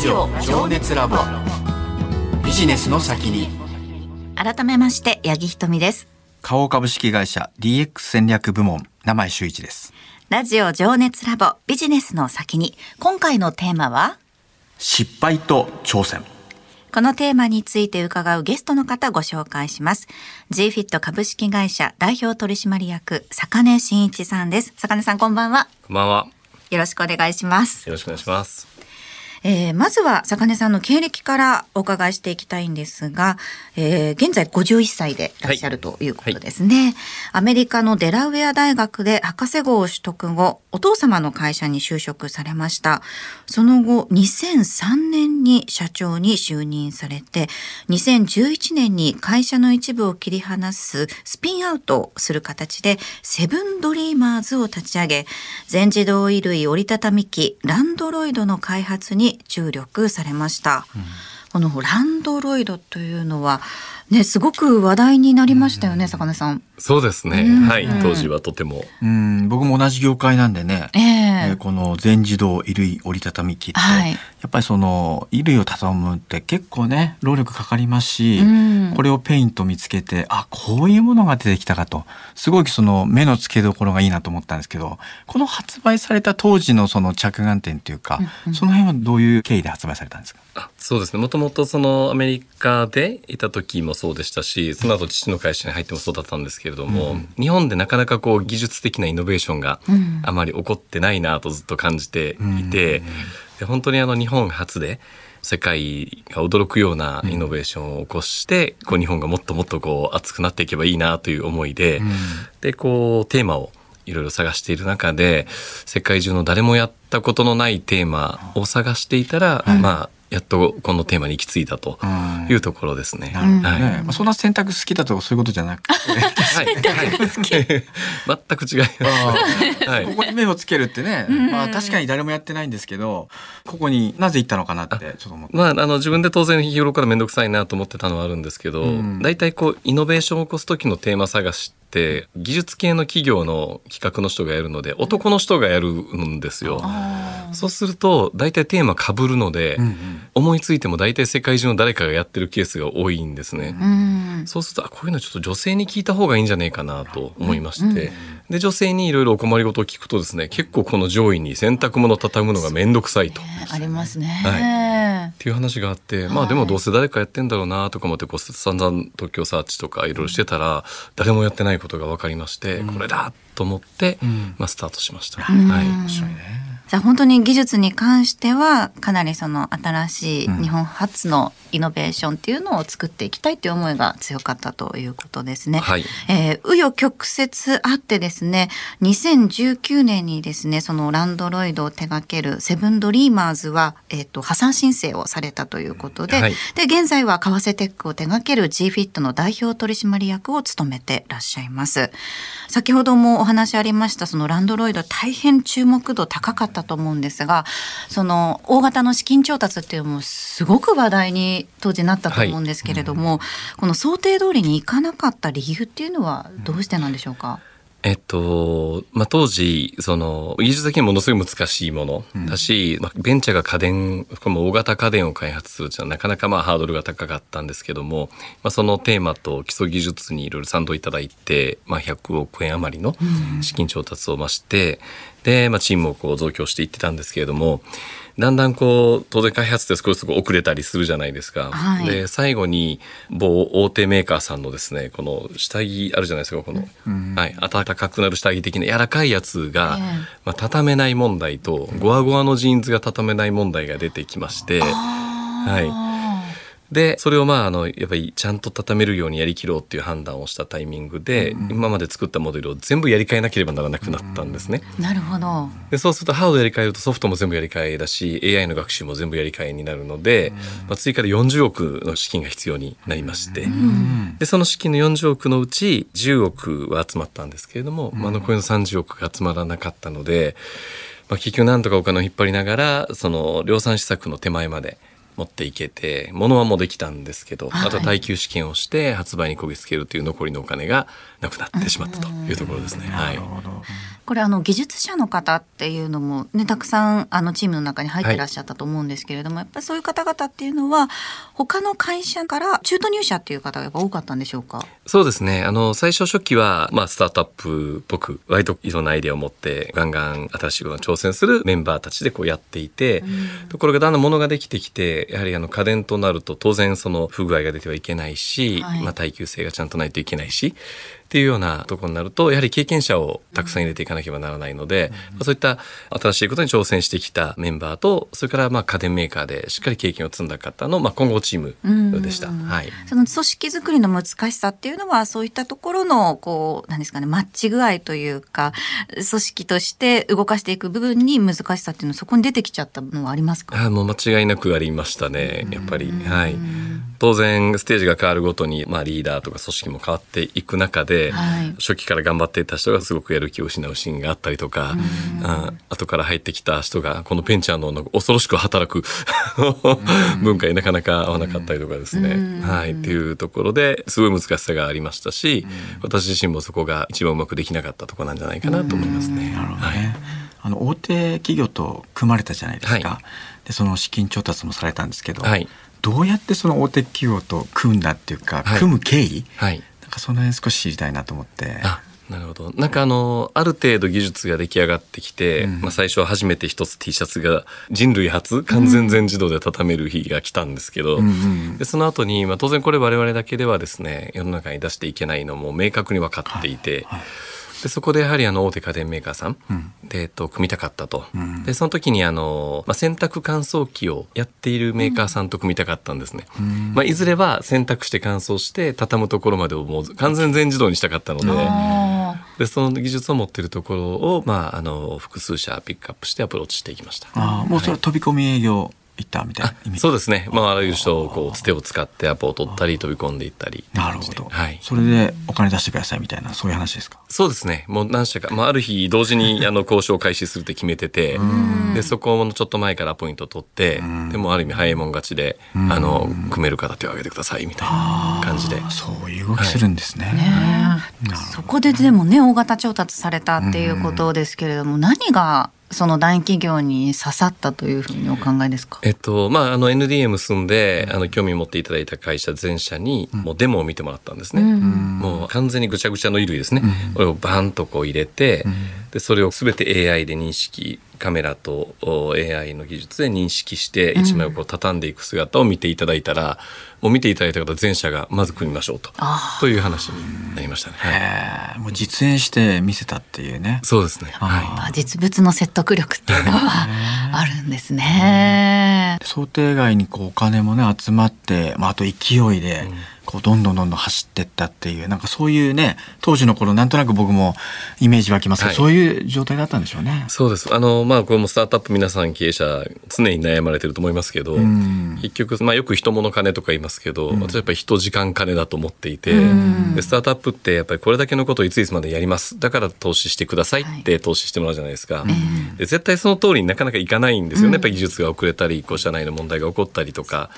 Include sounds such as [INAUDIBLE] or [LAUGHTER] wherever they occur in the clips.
ジオ情熱ラボ。ビジネスの先に。改めまして八木ひとみです。花王株式会社 DX 戦略部門名前周一です。ラジオ情熱ラボビジネスの先に。今回のテーマは？失敗と挑戦。このテーマについて伺うゲストの方ご紹介します。G-FIT 株式会社代表取締役坂根真一さんです。坂根さんこんばんは。こんばんは。よろしくお願いします。よろしくお願いします。えーまずは坂根さんの経歴からお伺いしていきたいんですが、えー現在51歳でいらっしゃるということですね、アメリカのデラウェア大学で博士号を取得後お父様の会社に就職されました。その後2003年に社長に就任されて2011年に会社の一部を切り離すスピンアウトをする形でセブンドリーマーズを立ち上げ全自動衣類折りたたみ機ランドロイドの開発に注力されました、このランドロイドというのはねすごく話題になりましたよね、坂根さん。そうですね。うん。はい。当時はとても。うん。僕も同じ業界なんでね、ええ。えーこの全自動衣類折りたたみ機って、はい。やっぱりその衣類を畳むって結構ね労力かかりますし、うん。これをペイント見つけてあこういうものが出てきたかと。すごいその目の付けどころがいいなと思ったんですけどこの発売された当時のその着眼点っていうか、うんうん。その辺はどういう経緯で発売されたんですか？あそうですね。もともとそのアメリカでいた時もそうでしたし、その後父の会社に入ってもそうだったんですけれども、日本でなかなかこう技術的なイノベーションがうん。あまり起こってないなとずっと感じていて、で本当にあの日本初で世界が驚くようなイノベーションを起こして、こう日本がもっともっとこう熱くなっていけばいいなという思いで、でこうテーマをいろいろ探している中で世界中の誰もやったことのないテーマを探していたら、まあやっとこのテーマに行き着いたというところですね。はい。まあ、そんな選択好きだとかそういうことじゃなくて。はい、はい、全く違います。はい。ここに目をつけるってね、まあ確かに誰もやってないんですけどここになぜ行ったのかなってちょっと思って。まあ、あの自分で当然日頃から面倒くさいなと思ってたのはあるんですけど、うん。大体こうイノベーションを起こす時のテーマ探しって技術系の企業の企画の人がやるので男の人がやるんですよ。そうすると大体テーマ被るので、うんうん。思いついても大体世界中の誰かがやってるケースが多いんですね。うん。そうするとあこういうのちょっと女性に聞いた方がいいんじゃないかなと思いまして、で女性にいろいろお困りごとを聞くとですね結構この上位に洗濯物を畳むのが面倒くさいと。ありますね。はっていう話があって、まあでもどうせ誰かやってんだろうなとか思ってこう散々東京サーチとかいろいろしてたら誰もやってないことが分かりまして、これだと思って、まあ、スタートしました。はい面白いね。じゃあ本当に技術に関してはかなりその新しい日本初のイノベーションっていうのを作っていきたいという思いが強かったということですね。はいえー、紆余曲折あってですね2019年にですねそのランドロイドを手掛けるセブンドリーマーズは、えー、と破産申請をされたということで,、はいで現在は為替テックを手掛ける GFIT の代表取締役を務めてらっしゃいます。先ほどもお話ありましたそのランドロイド大変注目度高かったと思うんですがその大型の資金調達っていうのもすごく話題に当時なったと思うんですけれども、この想定通りにいかなかった理由っていうのはどうしてなんでしょうか、えっと、まあ、当時、その、技術的にものすごい難しいものだし、まあ、ベンチャーが家電、これも大型家電を開発するっていうのはなかなかまあハードルが高かったんですけども、まあ、そのテーマと基礎技術にいろいろ賛同いただいて、まあ、100億円余りの資金調達を増して、で、まあ、チームをこう増強していってたんですけれども、だんだんこう当然開発って少しずつ遅れたりするじゃないですか。はい。で最後に某大手メーカーさんのですねこの下着あるじゃないですかこの、はい、暖かくなる下着的な柔らかいやつが、ええ。まあ、畳めない問題とゴワゴワのジーンズが畳めない問題が出てきまして。はいでそれをまああのやっぱりちゃんと畳めるようにやりきろうっていう判断をしたタイミングで、今まで作ったモデルを全部やり替えなければならなくなったんですね。なるほど。でそうするとハードやり替えるとソフトも全部やり替えだし AI の学習も全部やり替えになるので、まあ、追加で40億の資金が必要になりまして、でその資金の40億のうち10億は集まったんですけれども、まあ、残りの30億が集まらなかったので、まあ、結局なんとかお金を引っ張りながらその量産施策の手前まで持っていけて、物はもうできたんですけど、はいあとは耐久試験をして発売にこぎつけるという残りのお金がなくなってしまったというところですね。はないる。ほど。これあの技術者の方っていうのもねたくさんあのチームの中に入ってらっしゃったと思うんですけれども、やっぱりそういう方々っていうのは他の会社から中途入社っていう方がやっぱ多かったんでしょうか？そうですね。あの、最初初期は、まあ、スタートアップっぽく、割といろんなアイデアを持って、ガンガン新しいことに挑戦するメンバーたちでこうやっていて、ところがだんだん物ができてきて、やはりあの、家電となると当然その不具合が出てはいけないし、はい。まあ、耐久性がちゃんとないといけないし、っていうようなところになると、やはり経験者をたくさん入れていかなければならないので、まあそういった新しいことに挑戦してきたメンバーと、それからまあ家電メーカーでしっかり経験を積んだ方の、まあ、今後チームでした。はい。その組織づくりの難しさっていうのはそういったところのこう何ですかねマッチ具合というか組織として動かしていく部分に難しさっていうのはそこに出てきちゃったのはありますか？あもう間違いなくありましたね、やっぱり。はい。当然、ステージが変わるごとに、まあ、リーダーとか組織も変わっていく中で、はい初期から頑張っていた人がすごくやる気を失うシーンがあったりとか、あ後から入ってきた人が、このペンチャーの恐ろしく働く文化になかなか合わなかったりとかですね。はい。っていうところで、すごい難しさがありましたし、私自身もそこが一番うまくできなかったところなんじゃないかなと思いますね。なるほどね。あの大手企業と組まれたじゃないですか。はでその資金調達もされたんですけど、はいどうやってその大手企業と組んだっていうか、はい組む経緯、はい。かその辺少し知りたいなと思って。あなるほど。なんかあの、ある程度技術が出来上がってきて、うんまあ最初は初めて一つ T シャツが人類初完全全自動で畳める日が来たんですけど、うんうんでその後に、まあ当然これ我々だけではですね、世の中に出していけないのも明確に分かっていて、はいでそこでやはりあの大手家電メーカーさんうんで、えっと、組みたかったと。うんで、その時にあの、まあ、洗濯乾燥機をやっているメーカーさんと組みたかったんですね。んまあ、いずれは洗濯して乾燥して畳むところまでをもう完全全自動にしたかったので、あでその技術を持っているところを、まあ、あの複数社ピックアップしてアプローチしていきました。あーもうそれは飛び込み営業行ったみたいな意味。そうですね、まあ、あらゆる人をこうつてを使ってアポを取ったり飛び込んでいったり。なるほど、はい、それでお金出してくださいみたいなそういう話ですか？そうですね。もう何社か、まあ、ある日同時に [LAUGHS] あの交渉を開始するって決めてて。でそこのちょっと前からアポイントを取ってでもある意味早いもん勝ちであの組める方手を挙げてくださいみたいな感じで。そういう動きするんですね。ーねえ。そこででもね大型調達されたっていうことですけれども、何がその大企業に刺さったというふうにお考えですか？えっと、まあ、あの NDA 結んで、あの、興味を持っていただいた会社全社に、もうデモを見てもらったんですね。もう完全にぐちゃぐちゃの衣類ですね。これをバーンとこう入れて、で、それをすべて AI で認識、カメラとお AI の技術で認識して、一枚をこう畳んでいく姿を見ていただいたら、もう見ていただいた方全社がまず組みましょうと。あという話になりましたね。はい。えーもう実演して見せたっていうね。そうですね。はい。まあ実物の説得力っていうのはあるんですね。想定外にこうお金もね集まって、まあ、あと勢いでこうどんどんどんどん走ってったっていうなんかそういうね当時の頃なんとなく僕もイメージ湧きますけど、はいそういう状態だったんでしょうね。そうです。あの、まあ、これもスタートアップ皆さん経営者常に悩まれてると思いますけど、ん結局、まあ、よく人物金とか言いますけど、私はやっぱり人時間金だと思っていて、でスタートアップってやっぱりこれだけのことをいついつまでやります。だから投資してくださいって投資してもらうじゃないですか。で絶対その通りになかなかいかないんですよね。やっぱり技術が遅れたり、こう社内の問題が起こったりとか。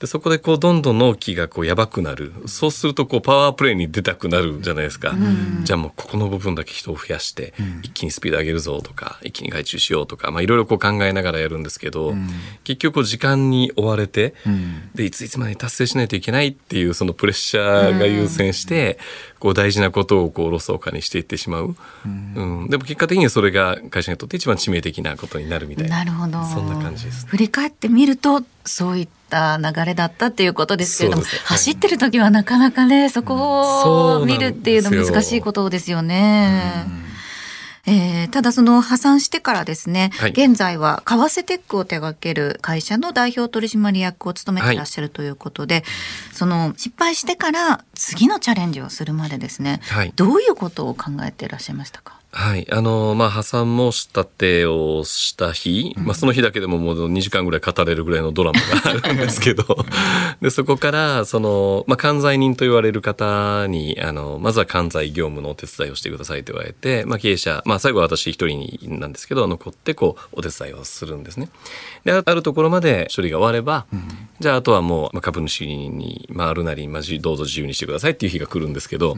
でそこでこうどんどん納期がこうやばくなる。そうするとこうパワープレイに出たくなるじゃないですか、じゃあもうここの部分だけ人を増やして、一気にスピード上げるぞとか一気に外注しようとかまあいろいろこう考えながらやるんですけど、結局こう時間に追われて、でいついつまでに達成しないといけないっていうそのプレッシャーが優先して、こう大事なことをこうおろそかにしていってしまう、うん。でも結果的にはそれが会社にとって一番致命的なことになるみたいな。なるほど。そんな感じです。振り返ってみるとそういった流れだったっていうことですけれども、はい。走ってる時はなかなかねそこを見るっていうの難しいことですよね。えーただその破産してからですね、はい。現在は為替テックを手掛ける会社の代表取締役を務めていらっしゃるということで、その失敗してから次のチャレンジをするまでですね、はいどういうことを考えていらっしゃいましたか？はい。あの、まあ、破産申し立てをした日、まあ、その日だけでももう2時間ぐらい語れるぐらいのドラマがあるんですけど、[LAUGHS] で、そこから、その、まあ、関西人と言われる方に、あの、まずは関西業務のお手伝いをしてくださいと言われて、まあ、経営者、まあ、最後は私一人なんですけど、残って、こう、お手伝いをするんですね。で、あるところまで処理が終われば、じゃあ、あとはもう、まあ、株主に回るなり、まあ、どうぞ自由にしてくださいっていう日が来るんですけど、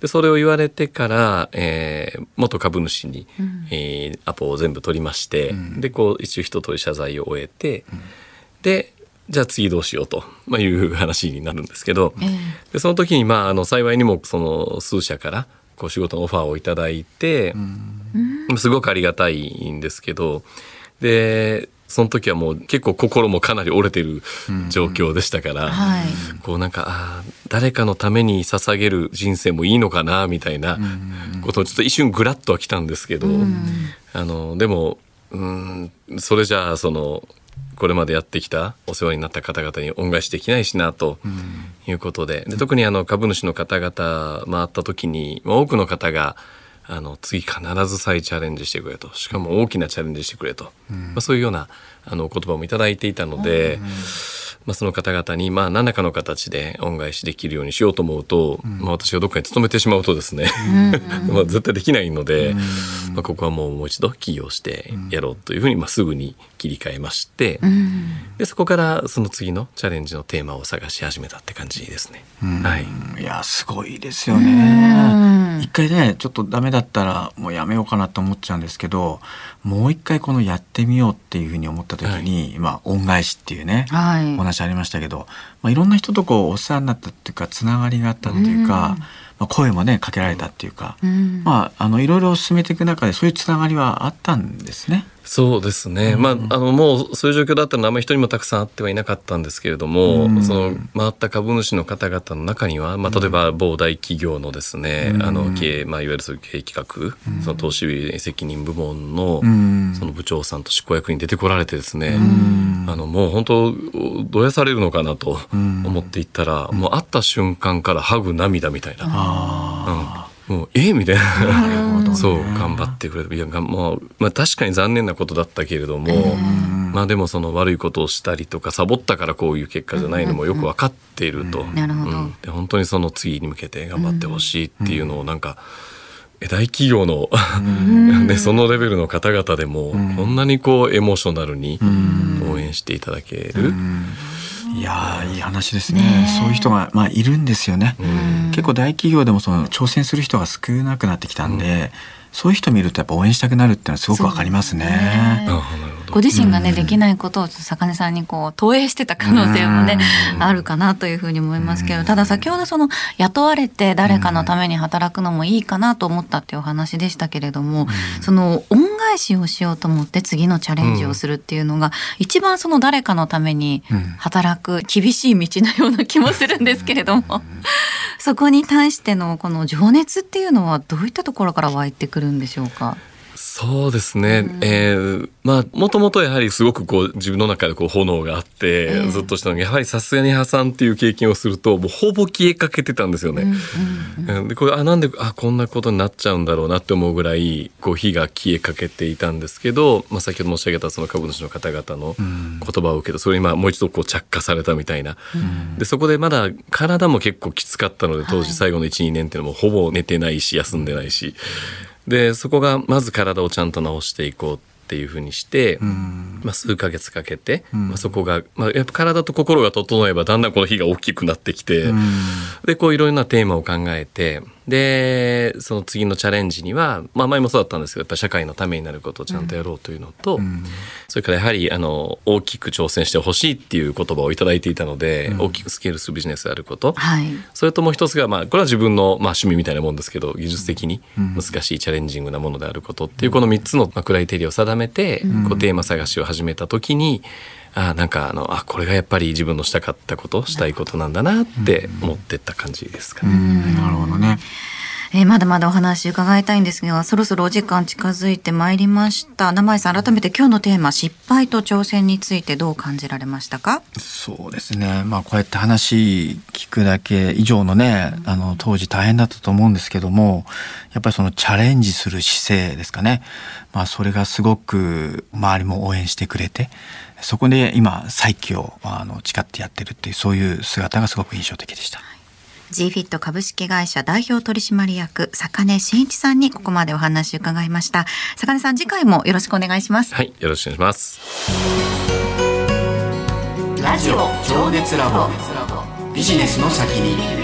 で、それを言われてから、えー元株主に、えーアポを全部取りまして、で、こう、一応一通り謝罪を終えて、で、じゃあ次どうしようと、まあ、いう話になるんですけど、ええ。でその時に、まあ、あの幸いにもその数社からこう仕事のオファーをいただいて、すごくありがたいんですけどでその時はもう結構心もかなり折れてる状況でしたから、はい。こうなんかあー誰かのために捧げる人生もいいのかなみたいなことをちょっと一瞬グラッとは来たんですけど、あのでもうんそれじゃあそのこれまでやってきたお世話になった方々に恩返しできないしなということで。で特にあの株主の方々回った時にまあ多くの方があの次必ず再チャレンジしてくれと。しかも大きなチャレンジしてくれと、まあ、そういうようなあのお言葉もいただいていたので、まあ、その方々にまあ何らかの形で恩返しできるようにしようと思うと、まあ、私がどっかに勤めてしまうとですね、[LAUGHS] まあ絶対できないので、まあ、ここはもうもう一度起業してやろうというふうにまあすぐに切り替えまして、でそこからその次のチャレンジのテーマを探し始めたって感じですね。はい。いやすごいですよね。一回ねちょっとダメだったらもうやめようかなと思っちゃうんですけどもう一回このやってみようっていうふうに思った時に、まあ恩返しっていうね、はい。お話ありましたけど、まあ、いろんな人とこうお世話になったっていうかつながりがあったっていうか、まあ、声もねかけられたっていうか、うん。まああのいろいろ進めていく中でそういうつながりはあったんですね。そうですね、まあ、あのもうそういう状況だったのであんまり人にもたくさん会ってはいなかったんですけれども、うん。その回った株主の方々の中には、まあ、例えば某大企業のですね、うん。あの経営、まあ、いわゆるそういう経営企画、その投資責任部門の,、うん。その部長さんと執行役に出てこられてですね、ん。あのもう本当どやされるのかなとん。思っていったら、もう会った瞬間からハグ涙みたいな。もうえ？みたいな。そう頑張ってくれるいやがもう、まあ、確かに残念なことだったけれども、まあでもその悪いことをしたりとかサボったからこういう結果じゃないのもよく分かっていると、なるほど。うん。で本当にその次に向けて頑張ってほしいっていうのをなんか、え大企業の、ね、そのレベルの方々でもこんなにこうエモーショナルに応援していただける。いやーいい話ですね。そういう人が、まあ、いるんですよね、結構大企業でもその挑戦する人が少なくなってきたんで、そういう人見るとやっぱ応援したくなるっていうのはすごくわかりますね。あなるほど。ご自身がね、できないことを坂根さんにこう投影してた可能性もね、あるかなというふうに思いますけど、ただ先ほどその雇われて誰かのために働くのもいいかなと思ったっていうお話でしたけれども、その恩返しをしようと思って次のチャレンジをするっていうのが、一番その誰かのために働く厳しい道のような気もするんですけれども、そこに対してのこの情熱っていうのはどういったところから湧いてくるんでしょうか？そうですね、えーまあもともとやはりすごくこう自分の中でこう炎があって、ええ。ずっとしたのがやはりさすがに破産っていう経験をするともうほぼ消えかけてたんですよね。うんでこれあなんであこんなことになっちゃうんだろうなって思うぐらいこう火が消えかけていたんですけど、まあ、先ほど申し上げたその株主の方々の言葉を受けてそれにまあもう一度こう着火されたみたいな、でそこでまだ体も結構きつかったので当時最後の12年っていうのもほぼ寝てないし休んでないしでそこがまず体をちゃんと治していこうっていうふうにして、まあ、数ヶ月かけて、まあ、そこが、まあ、やっぱ体と心が整えばだんだんこの火が大きくなってきて、でこういろいろなテーマを考えてでその次のチャレンジには、まあ、前もそうだったんですけどやっぱり社会のためになることをちゃんとやろうというのと、それからやはりあの大きく挑戦してほしいっていう言葉をいただいていたので、大きくスケールするビジネスであること、はい。それともう一つが、まあ、これは自分の、まあ、趣味みたいなもんですけど技術的に難しいチャレンジングなものであることっていうこの3つの、まあ、クライテリアを定めて、こうテーマ探しを始めた時にあなんかあのあこれがやっぱり自分のしたかったことしたいことなんだなって思ってった感じですかね。なるほどね。えー、まだまだお話伺いたいんですがそろそろお時間近づいてまいりました。名前さん改めて今日のテーマ失敗と挑戦についてどう感じられましたか？そうですね。まあこうやって話聞くだけ以上のねあの当時大変だったと思うんですけどもやっぱりそのチャレンジする姿勢ですかね。まあそれがすごく周りも応援してくれてそこで今再起をあの誓ってやってるっていうそういう姿がすごく印象的でした。G フィット株式会社代表取締役坂根真一さんにここまでお話伺いました。坂根さん次回もよろしくお願いします。はいよろしくお願いします。ラジオ情熱ラボ。ビジネスの先に